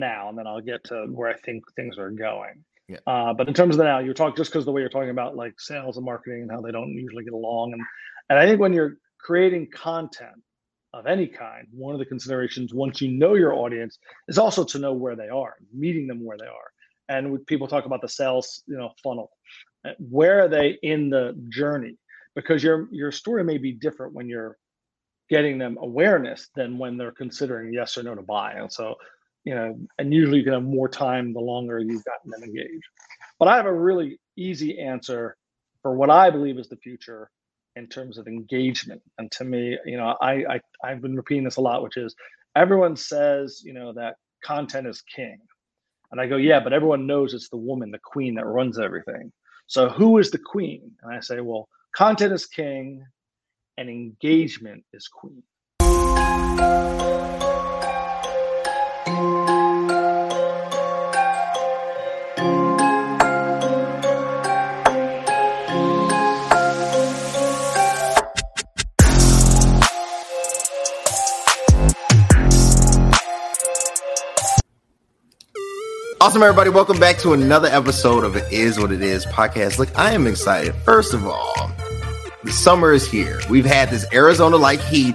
now, and then I'll get to where I think things are going. Yeah. Uh, but in terms of the now, you're talking just because the way you're talking about like sales and marketing and how they don't usually get along, and and I think when you're creating content of any kind, one of the considerations once you know your audience is also to know where they are, meeting them where they are. And people talk about the sales, you know, funnel, uh, where are they in the journey? Because your your story may be different when you're getting them awareness than when they're considering yes or no to buy. And so, you know, and usually you can have more time the longer you've gotten them engaged. But I have a really easy answer for what I believe is the future in terms of engagement. And to me, you know, I, I I've been repeating this a lot, which is everyone says, you know, that content is king. And I go, yeah, but everyone knows it's the woman, the queen that runs everything. So who is the queen? And I say, well, content is king and engagement is queen. Awesome, everybody. Welcome back to another episode of It Is What It Is podcast. Look, I am excited. First of all, the summer is here. We've had this Arizona like heat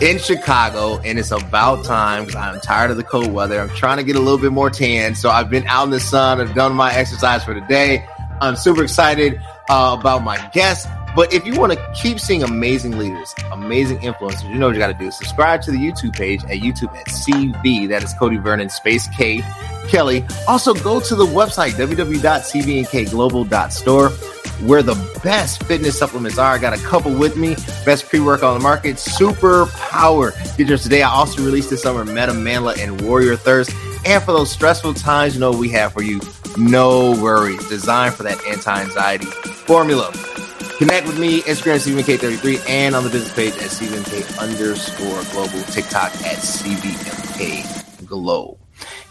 in Chicago, and it's about time because I'm tired of the cold weather. I'm trying to get a little bit more tan. So I've been out in the sun. I've done my exercise for the day. I'm super excited uh, about my guests. But if you want to keep seeing amazing leaders, amazing influencers, you know what you got to do. Subscribe to the YouTube page at YouTube at CV. That is Cody Vernon, space K Kelly. Also, go to the website, www.cvmkglobal.store, where the best fitness supplements are. I got a couple with me. Best pre workout on the market, Super Power. Get yours today. I also released this summer Meta Manla and Warrior Thirst. And for those stressful times, you know we have for you. No worries. Designed for that anti anxiety formula. Connect with me, Instagram CVMK33, and on the business page at CVMK underscore global, TikTok at CVMK Glow.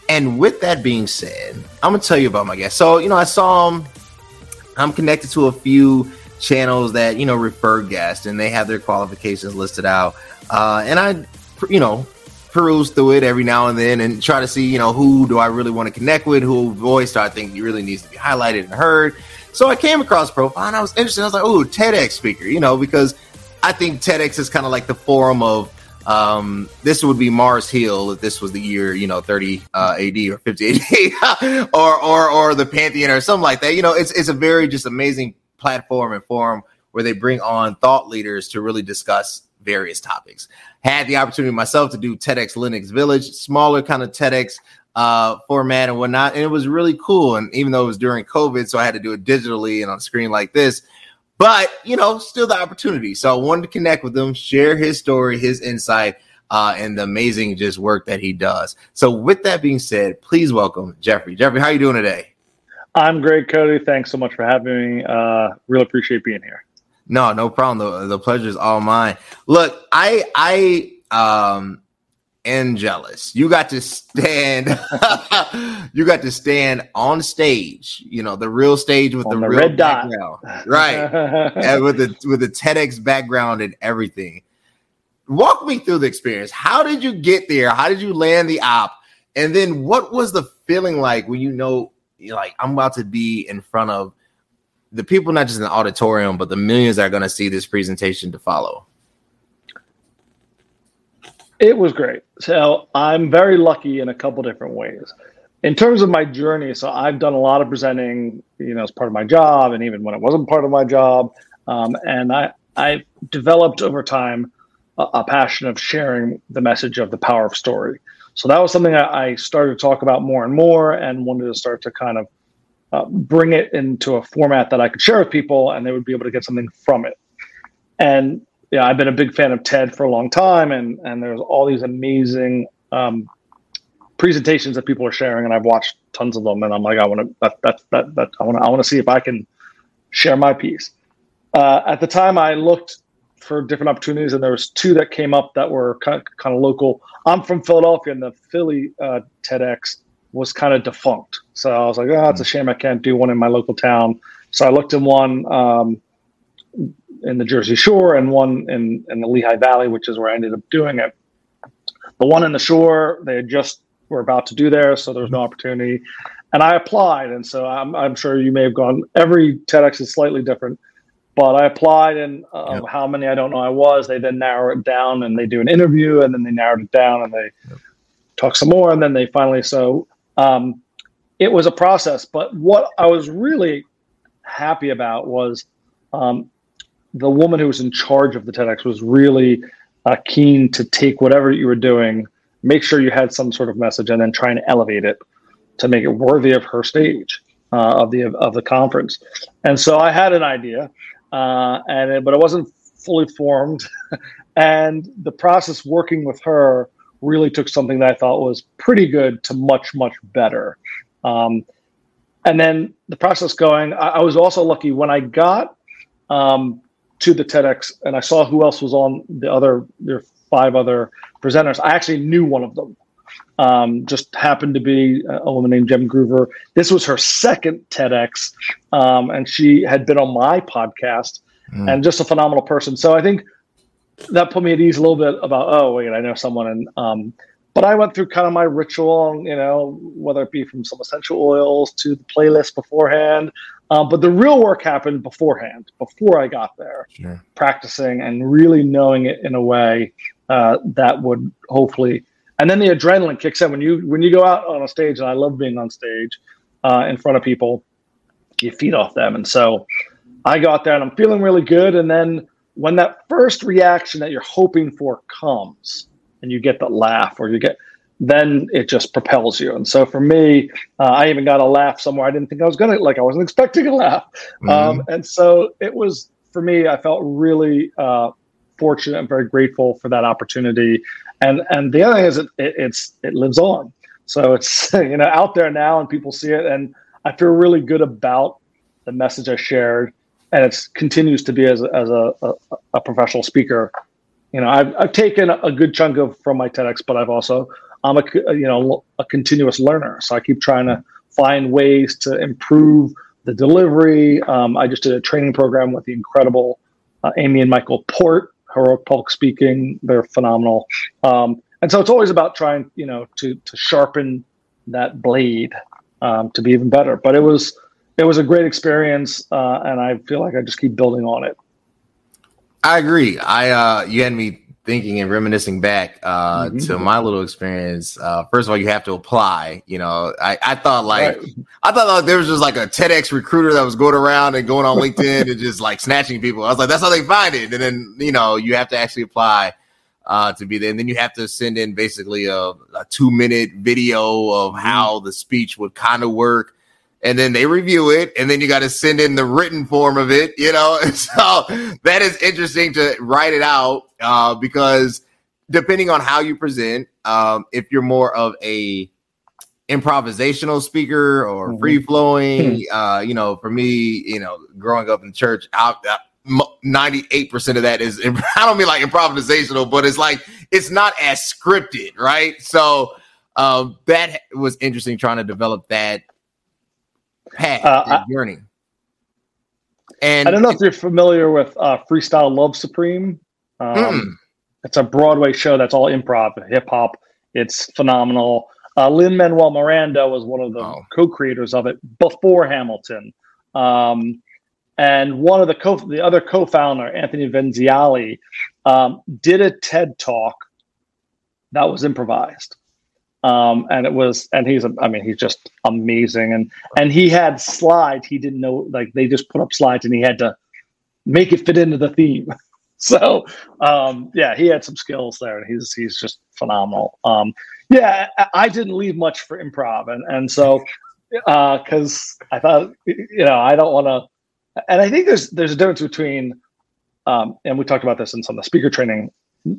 And with that being said, I'm gonna tell you about my guest. So, you know, I saw him, I'm connected to a few channels that, you know, refer guests and they have their qualifications listed out. Uh, and I, you know, peruse through it every now and then and try to see, you know, who do I really want to connect with, who voice do I think really needs to be highlighted and heard. So I came across profile and I was interested. I was like, oh, TEDx speaker, you know, because I think TEDx is kind of like the forum of um, this would be Mars Hill if this was the year, you know, 30 uh, AD or 50 AD or, or, or the Pantheon or something like that. You know, it's, it's a very just amazing platform and forum where they bring on thought leaders to really discuss various topics. Had the opportunity myself to do TEDx Linux Village, smaller kind of TEDx uh, format and whatnot. And it was really cool. And even though it was during COVID, so I had to do it digitally and on screen like this, but you know, still the opportunity. So I wanted to connect with him, share his story, his insight, uh, and the amazing just work that he does. So with that being said, please welcome Jeffrey. Jeffrey, how are you doing today? I'm great, Cody. Thanks so much for having me. Uh, really appreciate being here. No, no problem. The, the pleasure is all mine. Look, I I um and jealous. You got to stand. you got to stand on stage. You know the real stage with the, the, real red background, dot. right? and with the with the TEDx background and everything. Walk me through the experience. How did you get there? How did you land the op? And then what was the feeling like when you know, like, I'm about to be in front of the people, not just in the auditorium, but the millions that are going to see this presentation to follow? It was great. So I'm very lucky in a couple different ways. In terms of my journey, so I've done a lot of presenting, you know, as part of my job, and even when it wasn't part of my job. Um, and I I developed over time a, a, passion of sharing the message of the power of story. So that was something I, I started to talk about more and more, and wanted to start to kind of uh, bring it into a format that I could share with people, and they would be able to get something from it. And yeah, I've been a big fan of TED for a long time, and and there's all these amazing um, presentations that people are sharing, and I've watched tons of them, and I'm like, I want to that that that, that I want to I want to see if I can share my piece. Uh, at the time, I looked for different opportunities, and there was two that came up that were kind of, kind of local. I'm from Philadelphia, and the Philly uh, TEDx was kind of defunct, so I was like, oh, it's a shame I can't do one in my local town. So I looked in one. Um, in the Jersey Shore and one in, in the Lehigh Valley, which is where I ended up doing it. The one in the shore, they had just were about to do there, so there was no opportunity. And I applied, and so I'm, I'm sure you may have gone. Every TEDx is slightly different, but I applied, and uh, yep. how many I don't know I was. They then narrow it down, and they do an interview, and then they narrowed it down, and they yep. talk some more, and then they finally. So um, it was a process. But what I was really happy about was um, the woman who was in charge of the TEDx was really uh, keen to take whatever you were doing, make sure you had some sort of message, and then try and elevate it to make it worthy of her stage uh, of the of the conference. And so I had an idea, uh, and it, but it wasn't fully formed. and the process working with her really took something that I thought was pretty good to much much better. Um, and then the process going, I, I, was also lucky when I got um, to the TEDx and I saw who else was on the other, there five other presenters. I actually knew one of them. Um, just happened to be a woman named Jem Groover. This was her second TEDx, um, and she had been on my podcast, mm. and just a phenomenal person. So I think that put me at ease a little bit about oh wait, I know someone, and um, but I went through kind of my ritual, you know, whether it be from some essential oils to the playlist beforehand. Um, but the real work happened beforehand, before I got there, sure. practicing and really knowing it in a way uh, that would hopefully. And then the adrenaline kicks in when you when you go out on a stage, and I love being on stage uh, in front of people. You feed off them, and so I got there, and I'm feeling really good. And then when that first reaction that you're hoping for comes, and you get the laugh or you get then it just propels you. And so for me, uh, I even got a laugh somewhere I didn't think I was gonna like. I wasn't expecting a laugh, mm-hmm. um, and so it was for me. I felt really uh, fortunate and very grateful for that opportunity. And and the other thing is, it, it, it's it lives on. So it's you know out there now, and people see it, and I feel really good about the message I shared, and it continues to be as a, as a, a, a professional speaker you know, I've, I've taken a good chunk of from my TEDx, but I've also I'm a you know a continuous learner, so I keep trying to find ways to improve the delivery. Um, I just did a training program with the incredible uh, Amy and Michael Port, heroic public speaking. They're phenomenal, um, and so it's always about trying you know to to sharpen that blade um, to be even better. But it was it was a great experience, uh, and I feel like I just keep building on it. I agree. I uh you had me thinking and reminiscing back uh mm-hmm. to my little experience. Uh first of all, you have to apply. You know, I, I thought like right. I thought like there was just like a TEDx recruiter that was going around and going on LinkedIn and just like snatching people. I was like, that's how they find it. And then, you know, you have to actually apply uh to be there. And then you have to send in basically a, a two minute video of mm-hmm. how the speech would kind of work and then they review it, and then you got to send in the written form of it, you know. so that is interesting to write it out uh, because depending on how you present, um, if you're more of a improvisational speaker or mm-hmm. free flowing, hmm. uh, you know, for me, you know, growing up in church, I, 98% of that is i don't mean like improvisational but it's like it's not as scripted right so um, that was interesting trying to develop that path, uh, journey. And I don't know if you're familiar with uh, Freestyle Love Supreme. Um, mm. It's a Broadway show that's all improv, hip hop. It's phenomenal. Uh, Lin Manuel Miranda was one of the oh. co-creators of it before Hamilton, um, and one of the co the other co-founder Anthony Veneziale um, did a TED talk that was improvised um, and it was and he's i mean he's just amazing. And and he had slides. He didn't know like they just put up slides and he had to make it fit into the theme. So um, yeah he had some skills there and he's he's just phenomenal. Um, yeah I, didn't leave much for improv. And and so because uh, i thought you know i don't want to and i think there's there's a difference between um, and we talked about this in some of the speaker training.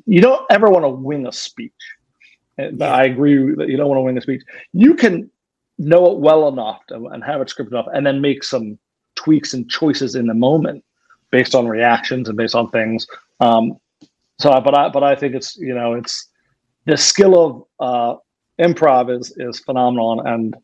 You don't ever want to wing a speech but yeah. I agree that you don't want to win the speech. You can know it well enough to, and have it scripted enough, and then make some tweaks and choices in the moment based on reactions and based on things. Um, so, but I, but I think it's you know it's the skill of uh, improv is is phenomenal, and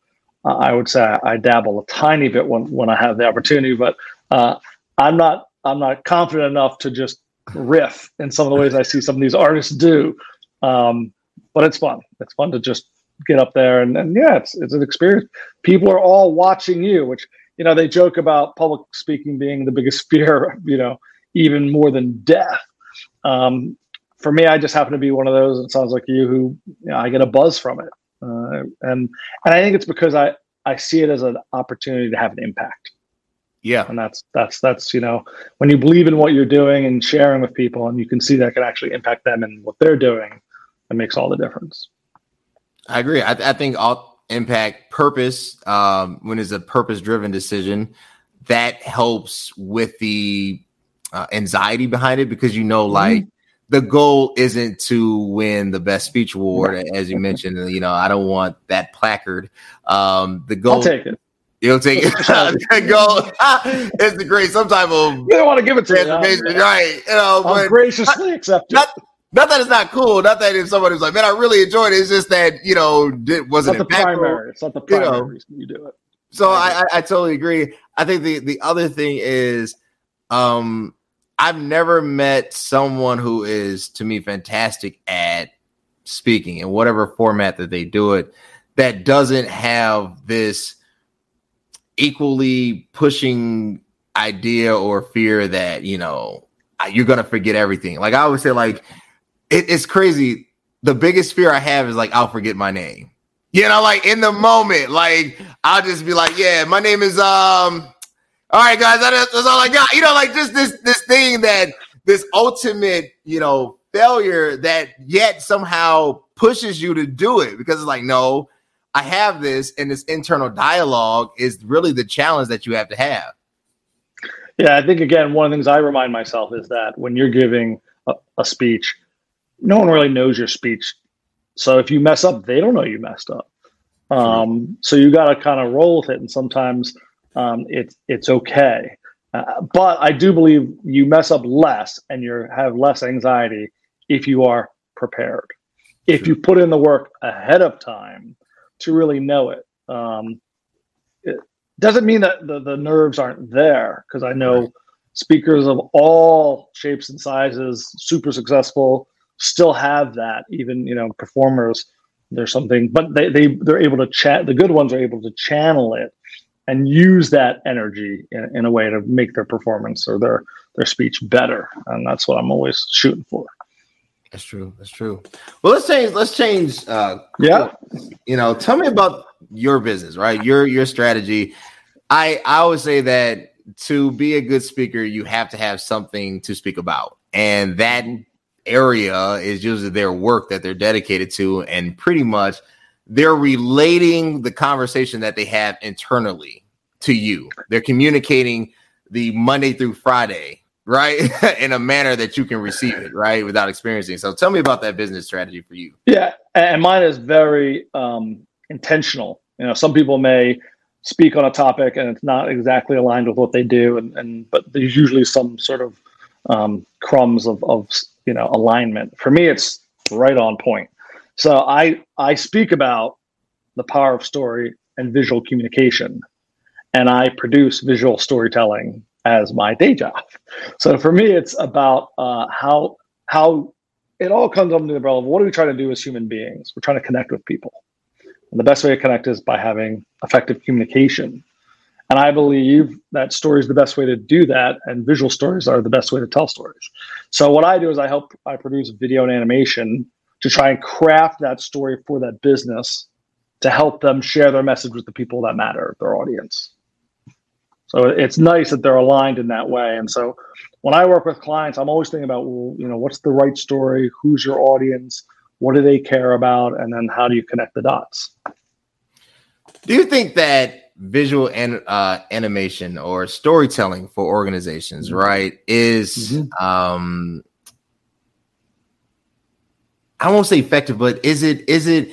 uh, I would say I, I, dabble a tiny bit when when I have the opportunity, but uh, I'm not I'm not confident enough to just riff in some of the ways I see some of these artists do. Um, but it's fun. It's fun to just get up there and, and yeah, it's it's an experience. People are all watching you, which you know they joke about public speaking being the biggest fear, you know, even more than death. Um, for me, I just happen to be one of those. It sounds like you, who you know, I get a buzz from it, uh, and and I think it's because I I see it as an opportunity to have an impact. Yeah, and that's that's that's you know when you believe in what you're doing and sharing with people, and you can see that can actually impact them and what they're doing, it makes all the difference. I agree. I, I think all impact purpose um, when it's a purpose driven decision that helps with the uh, anxiety behind it because you know, like. Mm-hmm the goal isn't to win the best speech award, as you mentioned. You know, I don't want that placard. Um, the goal. I'll take it. You'll take it. the goal is the great some type of. You don't want to give it to transformation, me, right? You know, I'll graciously accept it. Not, not that it's not cool. Not that if somebody was like, "Man, I really enjoyed it." It's just that you know, it wasn't the primary. It's not the primary you know. reason you do it. So I, I, I totally agree. I think the the other thing is, um, I've never met someone who is to me fantastic at speaking in whatever format that they do it that doesn't have this equally pushing idea or fear that you know you're gonna forget everything like i always say like it, it's crazy the biggest fear i have is like i'll forget my name you know like in the moment like i'll just be like yeah my name is um all right, guys, that's all I got. You know, like just this this thing that this ultimate, you know, failure that yet somehow pushes you to do it because it's like, no, I have this, and this internal dialogue is really the challenge that you have to have. Yeah, I think again, one of the things I remind myself is that when you're giving a, a speech, no one really knows your speech. So if you mess up, they don't know you messed up. Um, so you got to kind of roll with it, and sometimes um, it's it's okay. Uh, but I do believe you mess up less and you have less anxiety if you are prepared. If you put in the work ahead of time to really know it. Um, it doesn't mean that the, the nerves aren't there because I know speakers of all shapes and sizes, super successful, still have that. Even you know performers, there's something, but they they they're able to chat. The good ones are able to channel it and use that energy in, in, a way to make their performance or their their speech better. And that's what i'm always shooting for. That's true. That's true. Well let's change let's change uh yeah. you know tell me about your business right? Your your strategy. I i always say that to be a good speaker you have to have something to speak about. And that area is usually their work that they're dedicated to and pretty much they're relating the conversation that they have internally to you. They're communicating the Monday through Friday, right? In a manner that you can receive it, right? Without experiencing. So tell me about that business strategy for you. Yeah. And mine is very um, intentional. You know, some people may speak on a topic and it's not exactly aligned with what they do. And, and but there's usually some sort of um, crumbs of, of, you know, alignment. For me, it's right on point. So I I speak about the power of story and visual communication, and I produce visual storytelling as my day job. So for me, it's about uh, how how it all comes under the umbrella of what are we trying to do as human beings? We're trying to connect with people, and the best way to connect is by having effective communication. And I believe that story is the best way to do that, and visual stories are the best way to tell stories. So what I do is I help I produce video and animation to try and craft that story for that business to help them share their message with the people that matter, their audience. So it's nice that they're aligned in that way. And so when I work with clients, I'm always thinking about, well, you know, what's the right story? Who's your audience? What do they care about? And then how do you connect the dots? Do you think that visual and uh, animation or storytelling for organizations, mm-hmm. right, is mm-hmm. um, I won't say effective, but is it is it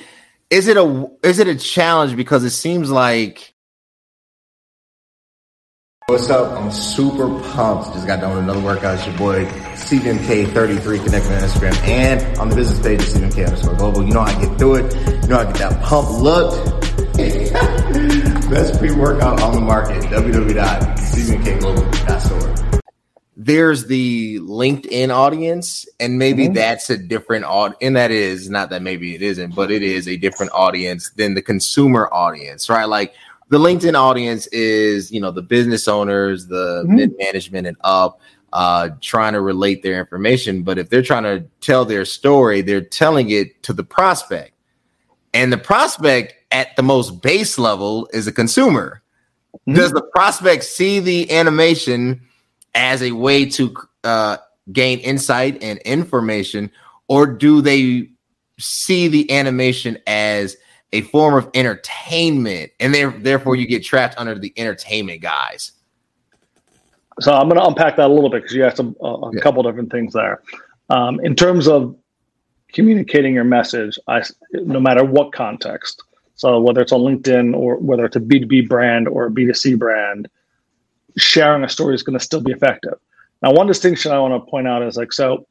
is it a is it a challenge because it seems like What's up? I'm super pumped. Just got done with another workout. It's your boy CVMK33 connecting on Instagram and on the business page of CVMK underscore global. You know how I get through it. You know how I get that pump look. Best pre-workout on the market. www.cvmkglobal.store there's the LinkedIn audience, and maybe mm-hmm. that's a different audience. And that is not that maybe it isn't, but it is a different audience than the consumer audience, right? Like the LinkedIn audience is, you know, the business owners, the mm-hmm. mid management and up, uh, trying to relate their information. But if they're trying to tell their story, they're telling it to the prospect. And the prospect at the most base level is a consumer. Mm-hmm. Does the prospect see the animation? as a way to uh, gain insight and information, or do they see the animation as a form of entertainment, and therefore you get trapped under the entertainment guys? So I'm going to unpack that a little bit because you asked a, a yeah. couple different things there. Um, in terms of communicating your message, I, no matter what context, so whether it's on LinkedIn or whether it's a B2B brand or a B2C brand, sharing a story is going to still be effective. Now, one distinction I want to point out is like, so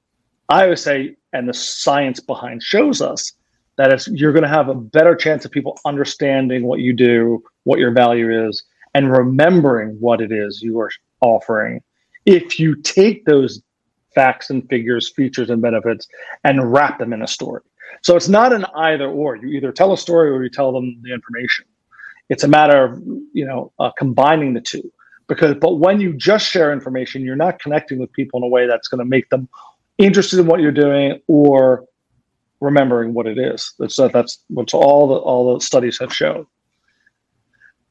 I always say, and the science behind shows us that it's, you're going to have a better chance of people understanding what you do, what your value is, and remembering what it is you are offering if you take those facts and figures, features and benefits, and wrap them in a story. So it's not an either or. You either tell a story or you tell them the information. It's a matter of you know uh, combining the two because but when you just share information you're not connecting with people in a way that's going to make them interested in what you're doing or remembering what it is that's that's what's all the all the studies have shown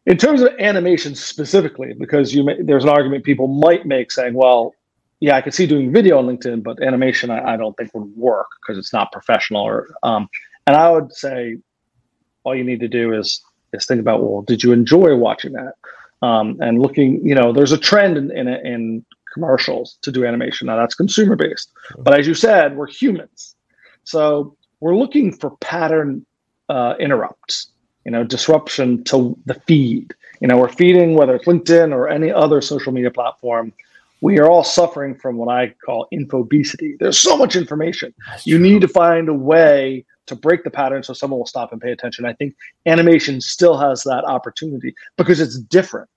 in terms of animation specifically because you may, there's an argument people might make saying well yeah i could see doing video on linkedin but animation i, I don't think would work because it's not professional or um, and i would say all you need to do is is think about well did you enjoy watching that um, and looking, you know, there's a trend in, in, in commercials to do animation. Now that's consumer based, but as you said, we're humans, so we're looking for pattern uh, interrupts, you know, disruption to the feed. You know, we're feeding whether it's LinkedIn or any other social media platform. We are all suffering from what I call infobesity. There's so much information. That's you true. need to find a way to break the pattern so someone will stop and pay attention. I think animation still has that opportunity because it's different.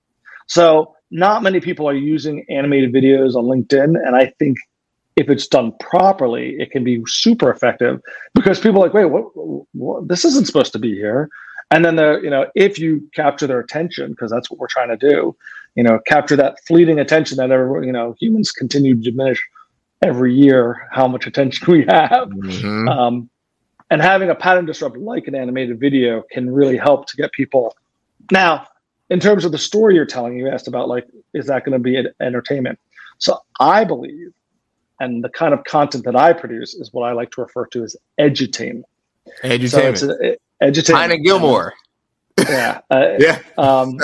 So not many people are using animated videos on LinkedIn, and I think if it's done properly, it can be super effective because people are like, wait, what, what this isn't supposed to be here. And then the, you know, if you capture their attention, because that's what we're trying to do, you know, capture that fleeting attention that everyone, you know, humans continue to diminish every year how much attention we have. Mm-hmm. Um, and having a pattern disruptor like an animated video can really help to get people. Now, in terms of the story you're telling, you asked about like, is that going to be an entertainment? So I believe, and the kind of content that I produce is what I like to refer to as edutainment. Edutainment. So it's edutainment. Pine Gilmore. yeah. Uh, yeah. Um,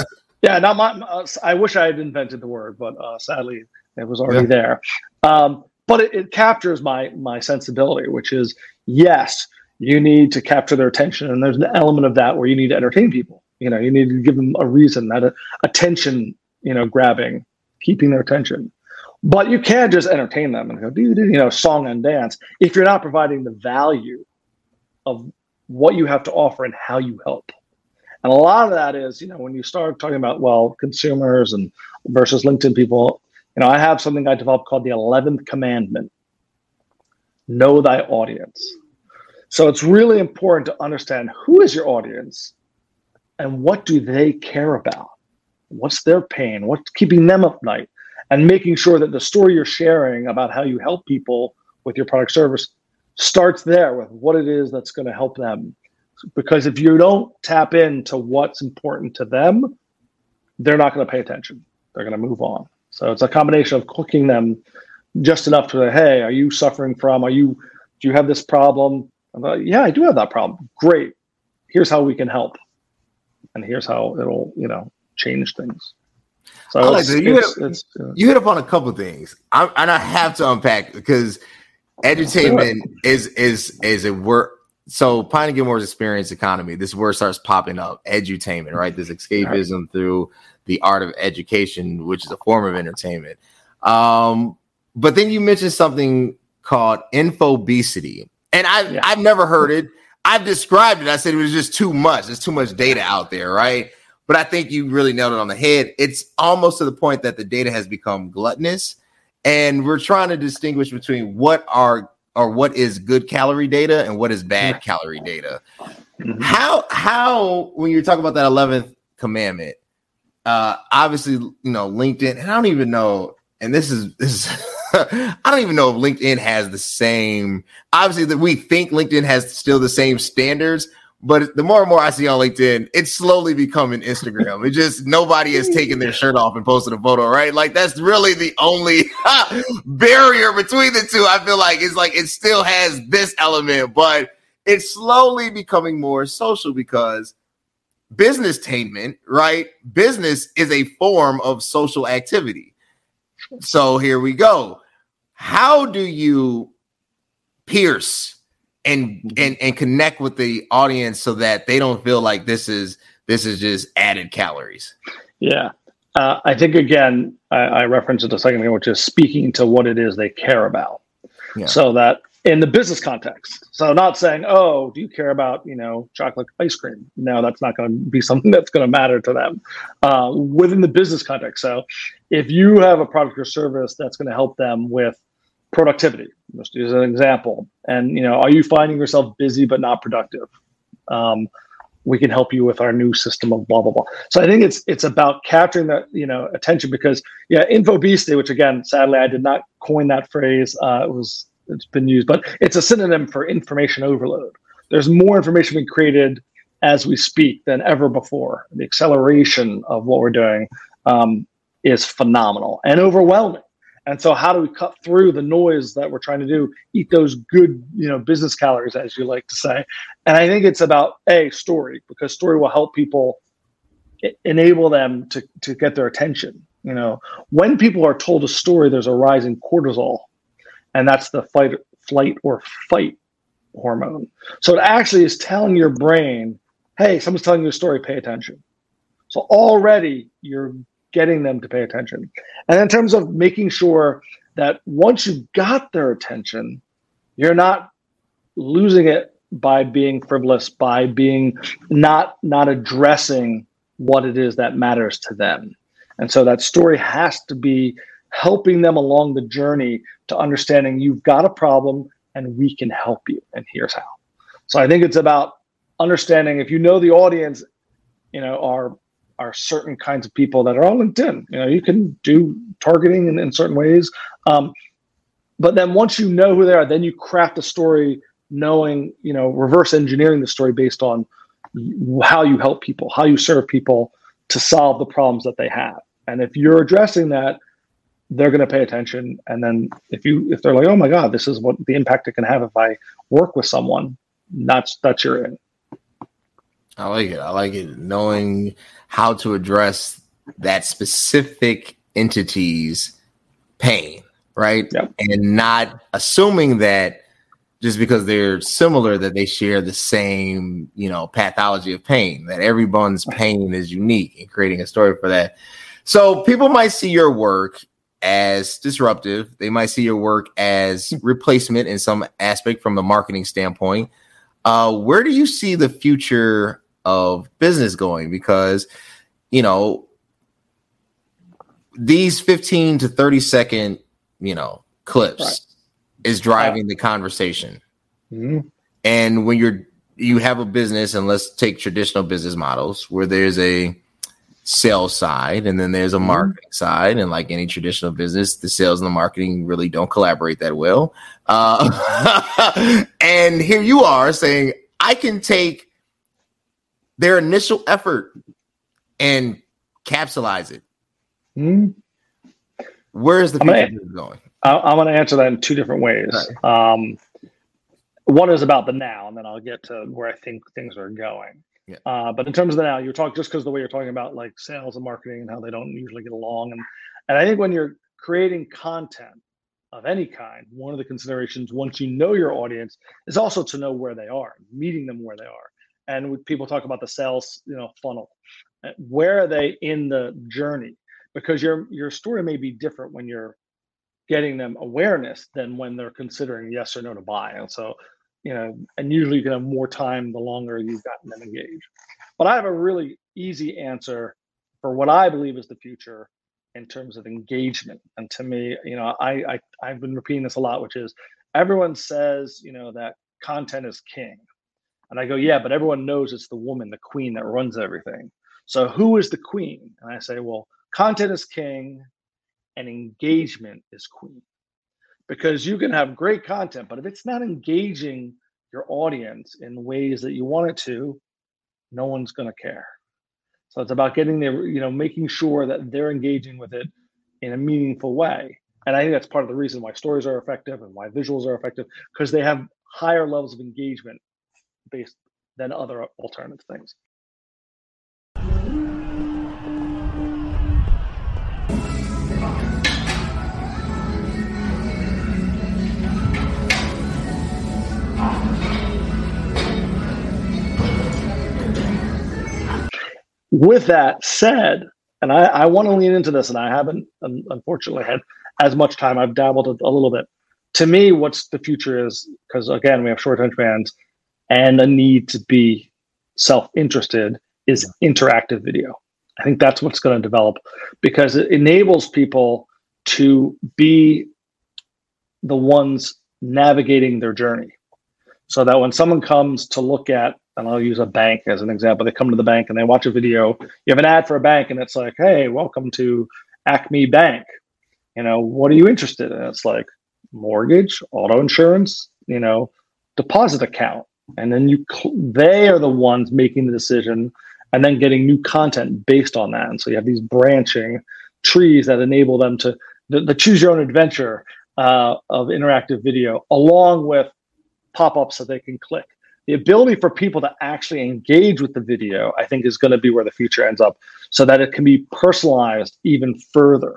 yeah. Not my. Uh, I wish I had invented the word, but uh, sadly, it was already yeah. there. Um, but it, it captures my my sensibility, which is yes, you need to capture their attention and there's an element of that where you need to entertain people you know you need to give them a reason that attention you know grabbing keeping their attention but you can't just entertain them and go do you know song and dance if you're not providing the value of what you have to offer and how you help and a lot of that is you know when you start talking about well consumers and versus linkedin people you know i have something i developed called the 11th commandment know thy audience so it's really important to understand who is your audience and what do they care about? What's their pain? What's keeping them up night? And making sure that the story you're sharing about how you help people with your product service starts there with what it is that's going to help them. Because if you don't tap into what's important to them, they're not going to pay attention. They're going to move on. So it's a combination of cooking them just enough to say, hey, are you suffering from, are you, do you have this problem? Like, yeah, I do have that problem. Great. Here's how we can help. And here's how it'll, you know, change things. So like you, hit, it's, uh, you hit upon a couple things, I, and I have to unpack because edutainment is is is a word. So Pine and Gilmore's experience economy, this word starts popping up. Edutainment, right? This escapism right. through the art of education, which is a form of entertainment. Um, but then you mentioned something called infobesity, and I've yeah. I've never heard it. I've described it. I said it was just too much. There's too much data out there, right? But I think you really nailed it on the head. It's almost to the point that the data has become gluttonous and we're trying to distinguish between what are or what is good calorie data and what is bad calorie data. Mm-hmm. How how when you talk about that eleventh commandment, uh, obviously you know LinkedIn, and I don't even know, and this is this is. I don't even know if LinkedIn has the same. Obviously, that we think LinkedIn has still the same standards, but the more and more I see on LinkedIn, it's slowly becoming Instagram. It just nobody has taken their shirt off and posted a photo, right? Like that's really the only barrier between the two. I feel like it's like it still has this element, but it's slowly becoming more social because business tainment, right? Business is a form of social activity. So here we go. How do you pierce and mm-hmm. and and connect with the audience so that they don't feel like this is this is just added calories. Yeah. Uh, I think again, I, I, referenced it a second ago, which is speaking to what it is they care about. Yeah. So that in the business context, so not saying, "Oh, do you care about you know chocolate ice cream?" No, that's not going to be something that's going to matter to them uh, within the business context. So, if you have a product or service that's going to help them with productivity. Just use an example. And you know, are you finding yourself busy but not productive? Um, we can help you with our new system of blah blah blah. So I think it's it's about capturing that you know attention because yeah, infobesity, which again, sadly, I did not coin that phrase. Uh, it was it's been used, but it's a synonym for information overload. There's more information being created as we speak than ever before. The acceleration of what we're doing um, is phenomenal and overwhelming. And so, how do we cut through the noise that we're trying to do? Eat those good, you know, business calories, as you like to say. And I think it's about a story because story will help people enable them to to get their attention. You know, when people are told a story, there's a rise in cortisol, and that's the fight, flight, or fight hormone. So it actually is telling your brain, "Hey, someone's telling you a story. Pay attention." So already you're getting them to pay attention. And in terms of making sure that once you got their attention, you're not losing it by being frivolous, by being not not addressing what it is that matters to them. And so that story has to be helping them along the journey to understanding you've got a problem and we can help you. And here's how. So I think it's about understanding if you know the audience, you know, are are certain kinds of people that are on LinkedIn. You know, you can do targeting in, in certain ways. Um, but then once you know who they are, then you craft a story knowing, you know, reverse engineering the story based on how you help people, how you serve people to solve the problems that they have. And if you're addressing that, they're going to pay attention. And then if you if they're like, oh my God, this is what the impact it can have if I work with someone, that's that's your in. I like it. I like it. Knowing how to address that specific entity's pain, right? Yep. And not assuming that just because they're similar that they share the same, you know, pathology of pain, that everyone's pain is unique and creating a story for that. So people might see your work as disruptive. They might see your work as replacement in some aspect from a marketing standpoint. Uh, where do you see the future of business going because you know these 15 to 30 second you know clips right. is driving the conversation mm-hmm. and when you're you have a business and let's take traditional business models where there's a sales side and then there's a mm-hmm. marketing mm-hmm. side and like any traditional business the sales and the marketing really don't collaborate that well uh, and here you are saying i can take their initial effort and capsulize it. Mm-hmm. Where is the future gonna, going? I'm going to answer that in two different ways. Right. Um, one is about the now, and then I'll get to where I think things are going. Yeah. Uh, but in terms of the now, you're talking just because the way you're talking about like sales and marketing and how they don't usually get along, and and I think when you're creating content of any kind, one of the considerations once you know your audience is also to know where they are, meeting them where they are and people talk about the sales you know funnel uh, where are they in the journey because your your story may be different when you're getting them awareness than when they're considering yes or no to buy and so you know and usually you can have more time the longer you've gotten them engaged but i have a really easy answer for what i believe is the future in terms of engagement. And to me, you know, I, I I've been repeating this a lot, which is everyone says, you know, that content is king. And I go, yeah, but everyone knows it's the woman, the queen that runs everything. So who is the queen? And I say, well, content is king and engagement is queen. Because you can have great content, but if it's not engaging your audience in ways that you want it to, no one's going to care. So it's about getting there, you know, making sure that they're engaging with it in a meaningful way. And I think that's part of the reason why stories are effective and why visuals are effective because they have higher levels of engagement based than other alternative things. With that said, and I, I want to lean into this, and I haven't unfortunately had as much time. I've dabbled a, little bit. To me, what's the future is because again, we have short attention spans and a need to be self-interested is interactive video. I think that's what's going to develop because it enables people to be the ones navigating their journey. So that when someone comes to look at, and I'll use a bank as an example, they come to the bank and they watch a video. You have an ad for a bank, and it's like, "Hey, welcome to Acme Bank." You know, what are you interested in? It's like mortgage, auto insurance, you know, deposit account and then you they are the ones making the decision and then getting new content based on that. And so you have these branching trees that enable them to the, the choose your own adventure uh, of interactive video along with pop-ups that they can click. The ability for people to actually engage with the video i think is going to be where the future ends up so that it can be personalized even further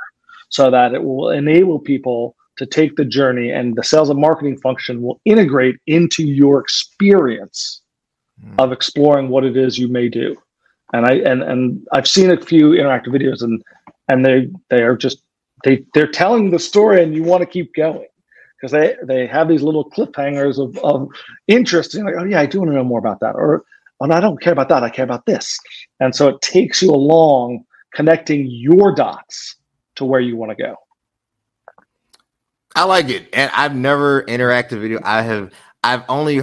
so that it will enable people to take the journey and the sales and marketing function will integrate into your experience mm. of exploring what it is you may do. And i and and i've seen a few interactive videos and and they they are just they they're telling the story and you want to keep going. Because they they have these little cliffhangers of, of interest and like oh yeah i do want to know more about that or oh, i don't care about that i care about this. And so it takes you along connecting your dots to where you want to go I like it, and I've never interactive video. I have, I've only,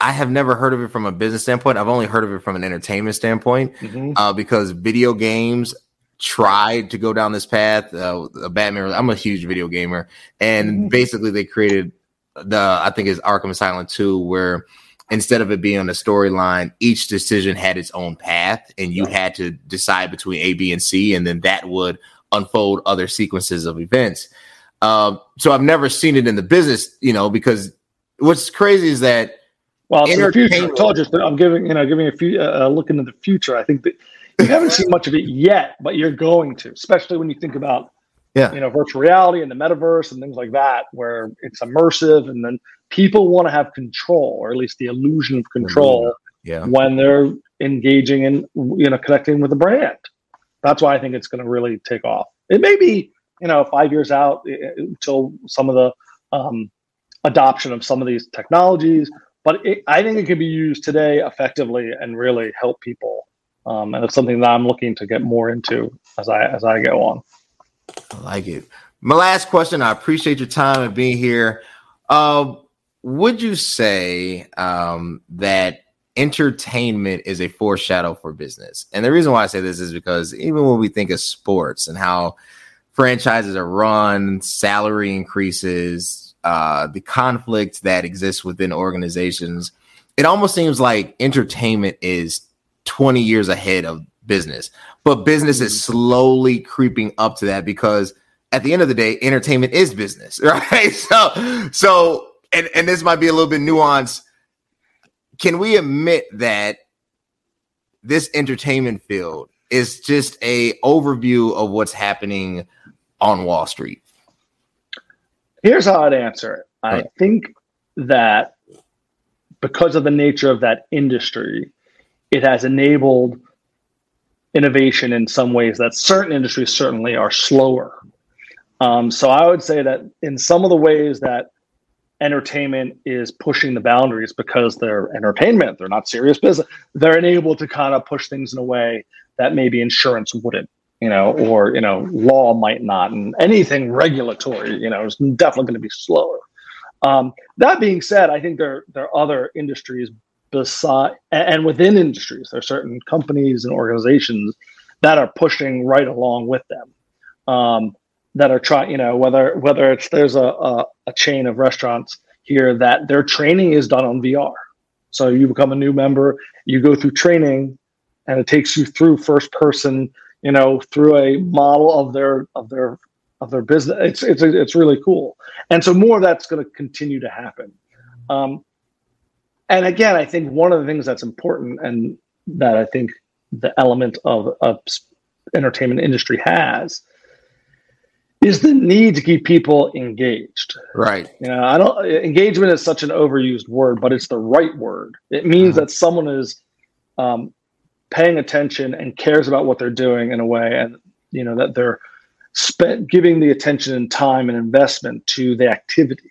I have never heard of it from a business standpoint. I've only heard of it from an entertainment standpoint, mm-hmm. uh, because video games tried to go down this path. Uh, a Batman. I'm a huge video gamer, and mm-hmm. basically they created the I think it's Arkham Asylum 2, where instead of it being on a storyline, each decision had its own path, and you had to decide between A, B, and C, and then that would unfold other sequences of events. Um, so I've never seen it in the business, you know, because what's crazy is that. Well, it's the future. I told you, I'm giving you know giving a few uh, look into the future. I think that you haven't seen much of it yet, but you're going to, especially when you think about yeah. you know virtual reality and the metaverse and things like that, where it's immersive, and then people want to have control, or at least the illusion of control, yeah. when they're engaging in you know connecting with the brand. That's why I think it's going to really take off. It may be you know five years out until some of the um, adoption of some of these technologies. But it, i think it can be used today effectively and really help people. Um, and it's something that i'm looking to get more into as i as i go on. I like it. My last question i appreciate your time and being here. Uh, would you say um, that entertainment is a foreshadow for business? And the reason why i say this is because even when we think of sports and how franchises are run, salary increases, uh, the conflict that exists within organizations. It almost seems like entertainment is 20 years ahead of business, but business is mm-hmm. slowly creeping up to that because at the end of the day, entertainment is business, right? So, so, and, and this might be a little bit nuanced. Can we admit that this entertainment field is just a overview of what's happening on Wall Street? Here's how I'd answer it. I think that because of the nature of that industry, it has enabled innovation in some ways that certain industries certainly are slower. Um, so I would say that in some of the ways that entertainment is pushing the boundaries because they're entertainment, they're not serious business, they're enabled to kind of push things in a way that maybe insurance wouldn't you know, or you know, law might not, and anything regulatory, you know, is definitely going to be slower. Um, that being said, I think there there are other industries beside and within industries, there are certain companies and organizations that are pushing right along with them. Um, that are trying, you know, whether whether it's there's a, a, a chain of restaurants here that their training is done on VR. So you become a new member, you go through training, and it takes you through first person, you know, through a model of their of their of their business. It's it's it's really cool, and so more of that's going to continue to happen. Um, and again, I think one of the things that's important, and that I think the element of of entertainment industry has is the need to keep people engaged. Right. You know, I don't engagement is such an overused word, but it's the right word. It means uh-huh. that someone is um, paying attention and cares about what they're doing in a way, and you know that they're spent giving the attention and time and investment to the activity.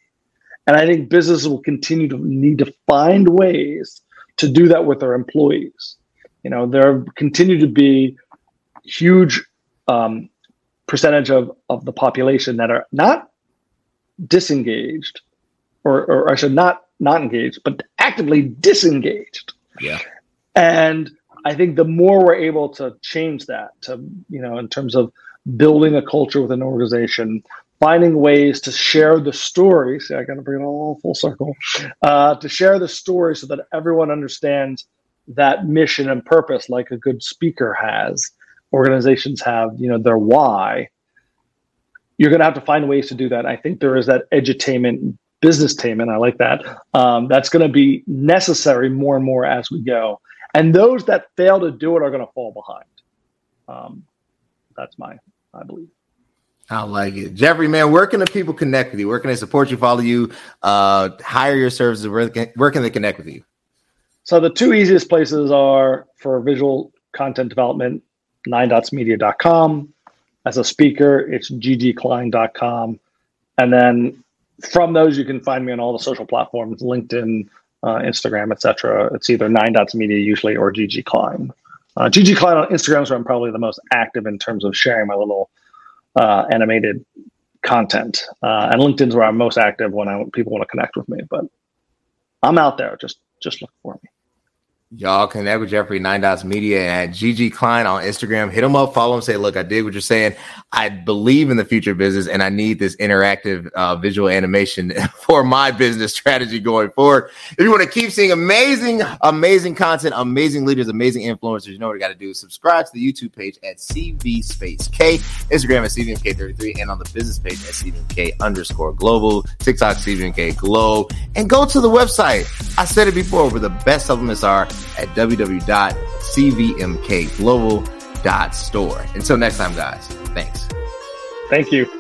And I think businesses will continue to need to find ways to do that with their employees. You know, there continue to be huge um, percentage of, of the population that are not disengaged or, or I should not not engaged, but actively disengaged. Yeah. And I think the more we're able to change that to, you know, in terms of building a culture within an organization, finding ways to share the story. See, I got to bring it all full circle. Uh, to share the story so that everyone understands that mission and purpose, like a good speaker has, organizations have, you know, their why, you're going to have to find ways to do that. I think there is that edutainment, business tainment. I like that. Um, that's going to be necessary more and more as we go. And those that fail to do it are going to fall behind. Um, that's my, I believe. I like it. Geoffrey, man, where can the people connect with you? Where can they support you, follow you, uh, hire your services? Where can, where can they connect with you? So the two easiest places are for visual content development, nine dots ninedotsmedia.com. As a speaker, it's ggklein.com. And then from those, you can find me on all the social platforms, LinkedIn, uh, Instagram, etc. It's either Nine Dots Media usually or GG Klein. Uh, GG Klein on Instagram is where I'm probably the most active in terms of sharing my little uh, animated content. Uh, and LinkedIn's where I'm most active when I people want to connect with me. But I'm out there. Just just look for me. Y'all connect with Geoffrey Nine Dots Media at GG Klein on Instagram. Hit him up, follow him, say, look, I dig what you're saying. I believe in the future business and I need this interactive uh, visual animation for my business strategy going forward. If you want to keep seeing amazing, amazing content, amazing leaders, amazing influencers, you know what you got to do. Subscribe to the YouTube page at CV Space K, Instagram at CVMK33, and on the business page at CVMK underscore global, TikTok CVMK Glow, and go to the website. I said it before, where the best supplements are at www.cvmkglobal.store. Until next time, guys, thanks. Thank you.